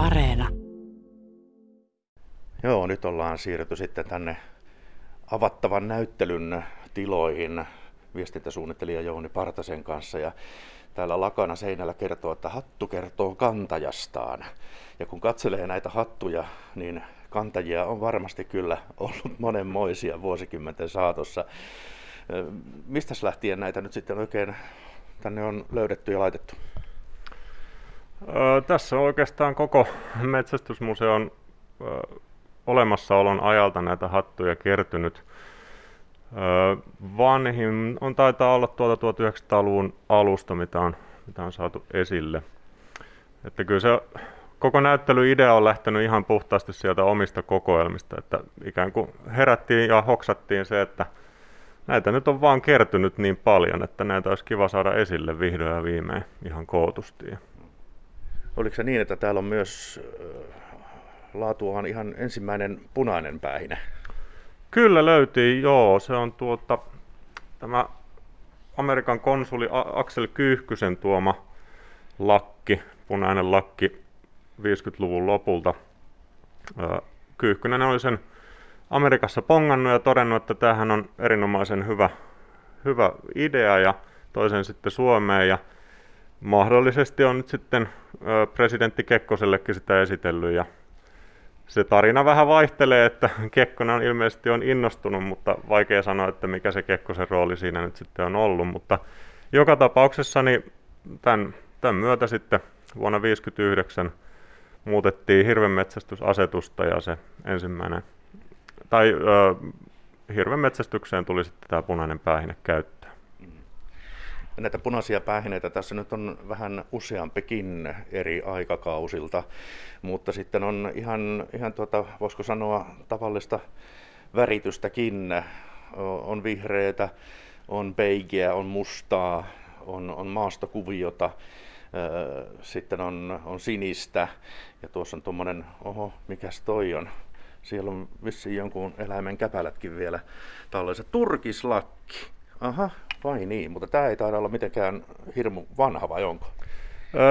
Areena. Joo, nyt ollaan siirrytty sitten tänne avattavan näyttelyn tiloihin viestintäsuunnittelija Jouni Partasen kanssa. Ja täällä lakana seinällä kertoo, että hattu kertoo kantajastaan. Ja kun katselee näitä hattuja, niin kantajia on varmasti kyllä ollut monenmoisia vuosikymmenten saatossa. Mistä lähtien näitä nyt sitten oikein tänne on löydetty ja laitettu? Tässä on oikeastaan koko metsästysmuseon olemassaolon ajalta näitä hattuja kertynyt. Vanhin on taitaa olla tuolta 1900-luvun alusta, mitä on, mitä on saatu esille. Että kyllä se koko näyttelyidea on lähtenyt ihan puhtaasti sieltä omista kokoelmista, että ikään kuin herättiin ja hoksattiin se, että näitä nyt on vaan kertynyt niin paljon, että näitä olisi kiva saada esille vihdoin ja viimein ihan kootusti. Oliko se niin, että täällä on myös laatuaan ihan ensimmäinen punainen päähine? Kyllä löytyi, joo. Se on tuota, tämä Amerikan konsuli Aksel Kyyhkysen tuoma lakki, punainen lakki 50-luvun lopulta. Kyyhkynen oli sen Amerikassa pongannut ja todennut, että tämähän on erinomaisen hyvä, hyvä idea ja toisen sitten Suomeen ja mahdollisesti on nyt sitten presidentti Kekkosellekin sitä esitellyt ja se tarina vähän vaihtelee, että Kekkonen on ilmeisesti on innostunut, mutta vaikea sanoa, että mikä se Kekkosen rooli siinä nyt sitten on ollut, mutta joka tapauksessa niin tämän, tämän myötä sitten vuonna 1959 muutettiin hirvenmetsästysasetusta ja se ensimmäinen, tai ö, hirvenmetsästykseen tuli sitten tämä punainen päähine käyttöön. Näitä punaisia päähineitä tässä nyt on vähän useampikin eri aikakausilta, mutta sitten on ihan, ihan tuota, voisiko sanoa tavallista väritystäkin. On vihreitä, on beigeä, on mustaa, on, on maastokuviota, sitten on, on sinistä ja tuossa on tuommoinen, oho, mikäs toi on? Siellä on vissiin jonkun eläimen käpälätkin vielä. Tällaiset turkislakki. Aha, vai niin, mutta tämä ei taida olla mitenkään hirmu vanha vai onko?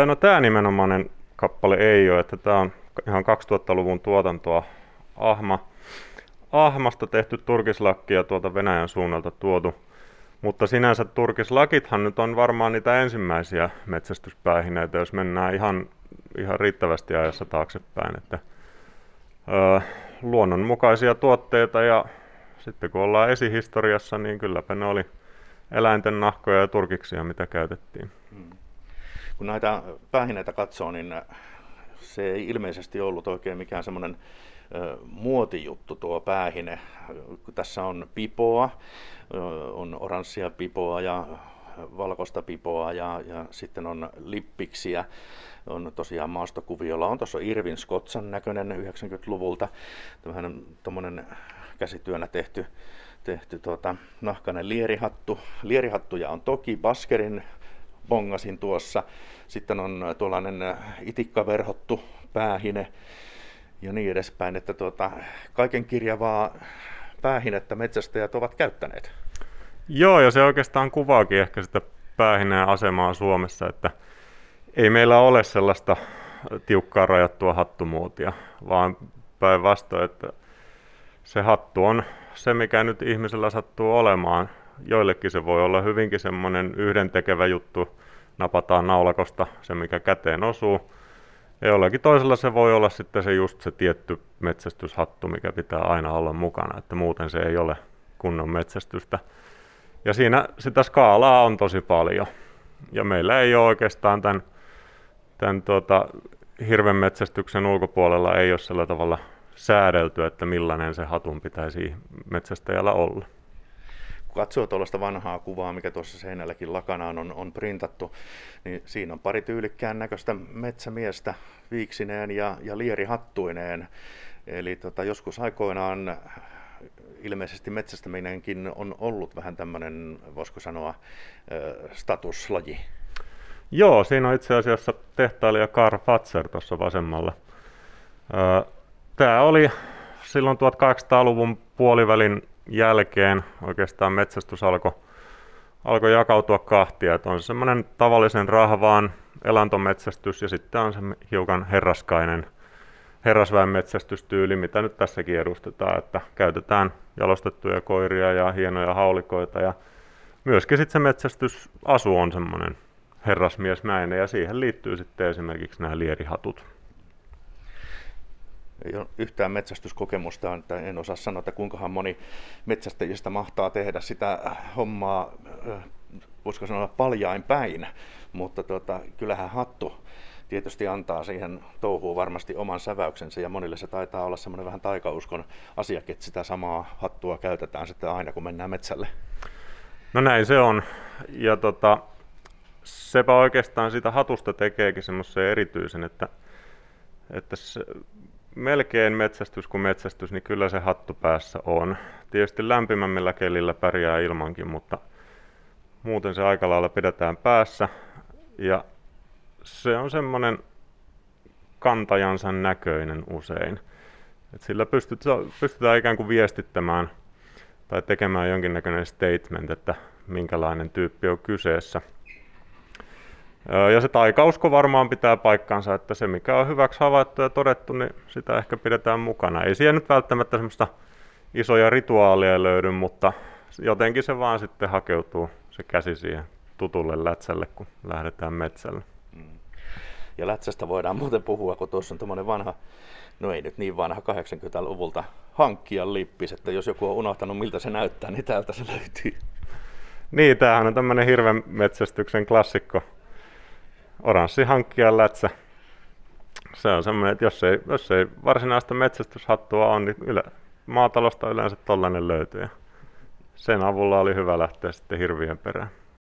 No tämä nimenomainen kappale ei ole, että tämä on ihan 2000-luvun tuotantoa Ahma, Ahmasta tehty turkislakki ja tuolta Venäjän suunnalta tuotu. Mutta sinänsä turkislakithan nyt on varmaan niitä ensimmäisiä metsästyspäihineitä, jos mennään ihan, ihan riittävästi ajassa taaksepäin. Että, öö, luonnonmukaisia tuotteita ja sitten kun ollaan esihistoriassa, niin kylläpä ne oli eläinten nahkoja ja turkiksia, mitä käytettiin. Hmm. Kun näitä päähineitä katsoo, niin se ei ilmeisesti ollut oikein mikään semmoinen muotijuttu tuo päähine. Tässä on pipoa, on oranssia pipoa ja valkoista pipoa ja, ja sitten on lippiksiä, on tosiaan maastokuviolla. On tuossa Irvin Skotsan näköinen 90-luvulta, tämmöinen tuommoinen käsityönä tehty, tehty tuota, nahkainen lierihattu. Lierihattuja on toki Baskerin bongasin tuossa. Sitten on tuollainen itikkaverhottu päähine ja niin edespäin, että tuota, kaiken kirjavaa päähinettä metsästäjät ovat käyttäneet. Joo, ja se oikeastaan kuvaakin ehkä sitä päähineen asemaa Suomessa, että ei meillä ole sellaista tiukkaa rajattua hattumuotia, vaan päinvastoin, että se hattu on se, mikä nyt ihmisellä sattuu olemaan. Joillekin se voi olla hyvinkin semmoinen yhdentekevä juttu, napataan naulakosta se, mikä käteen osuu. Ja jollakin toisella se voi olla sitten se just se tietty metsästyshattu, mikä pitää aina olla mukana, että muuten se ei ole kunnon metsästystä. Ja siinä sitä skaalaa on tosi paljon. Ja meillä ei ole oikeastaan tämän, tämän tuota, hirven metsästyksen ulkopuolella ei ole sillä tavalla säädelty, että millainen se hatun pitäisi metsästäjällä olla. Kun katsoo tuollaista vanhaa kuvaa, mikä tuossa seinälläkin lakanaan on, on printattu, niin siinä on pari tyylikkään näköistä metsämiestä viiksineen ja, ja lierihattuineen. Eli tota, joskus aikoinaan ilmeisesti metsästäminenkin on ollut vähän tämmöinen, voisiko sanoa, statuslaji. Joo, siinä on itse asiassa tehtailija Karl Fatser tuossa vasemmalla. Tämä oli silloin 1800-luvun puolivälin jälkeen oikeastaan metsästys alkoi alkoi jakautua kahtia. Että on semmoinen tavallisen rahvaan elantometsästys ja sitten on se hiukan herraskainen herrasväen metsästystyyli, mitä nyt tässäkin edustetaan, että käytetään jalostettuja koiria ja hienoja haulikoita ja myöskin sitten se metsästysasu on semmoinen herrasmiesmäinen ja siihen liittyy sitten esimerkiksi nämä lierihatut. Ei ole yhtään metsästyskokemusta, että en osaa sanoa, että kuinkahan moni metsästäjistä mahtaa tehdä sitä hommaa, voisiko sanoa paljain päin, mutta tuota, kyllähän hattu tietysti antaa siihen touhuun varmasti oman säväyksensä ja monille se taitaa olla semmoinen vähän taikauskon asiakin, että sitä samaa hattua käytetään sitten aina kun mennään metsälle. No näin se on. Ja tota, sepä oikeastaan sitä hatusta tekeekin semmoisen erityisen, että, että se, melkein metsästys kuin metsästys, niin kyllä se hattu päässä on. Tietysti lämpimämmillä kelillä pärjää ilmankin, mutta muuten se aika lailla pidetään päässä. Ja se on semmoinen kantajansa näköinen usein. Et sillä pystytään, pystytään ikään kuin viestittämään tai tekemään jonkinnäköinen statement, että minkälainen tyyppi on kyseessä. Ja se taikausko varmaan pitää paikkansa, että se mikä on hyväksi havaittu ja todettu, niin sitä ehkä pidetään mukana. Ei siellä nyt välttämättä semmoista isoja rituaalia löydy, mutta jotenkin se vaan sitten hakeutuu se käsi siihen tutulle lätsälle, kun lähdetään metsälle. Mm. Ja lätsästä voidaan muuten puhua, kun tuossa on tuommoinen vanha, no ei nyt niin vanha 80-luvulta hankkia lippis, että jos joku on unohtanut miltä se näyttää, niin täältä se löytyy. Niin, tämähän on tämmöinen hirven metsästyksen klassikko. Oranssi hankkia lätsä. Se on semmoinen, että jos ei, jos ei varsinaista metsästyshattua on, niin yle, maatalosta yleensä tollainen löytyy. sen avulla oli hyvä lähteä sitten hirvien perään.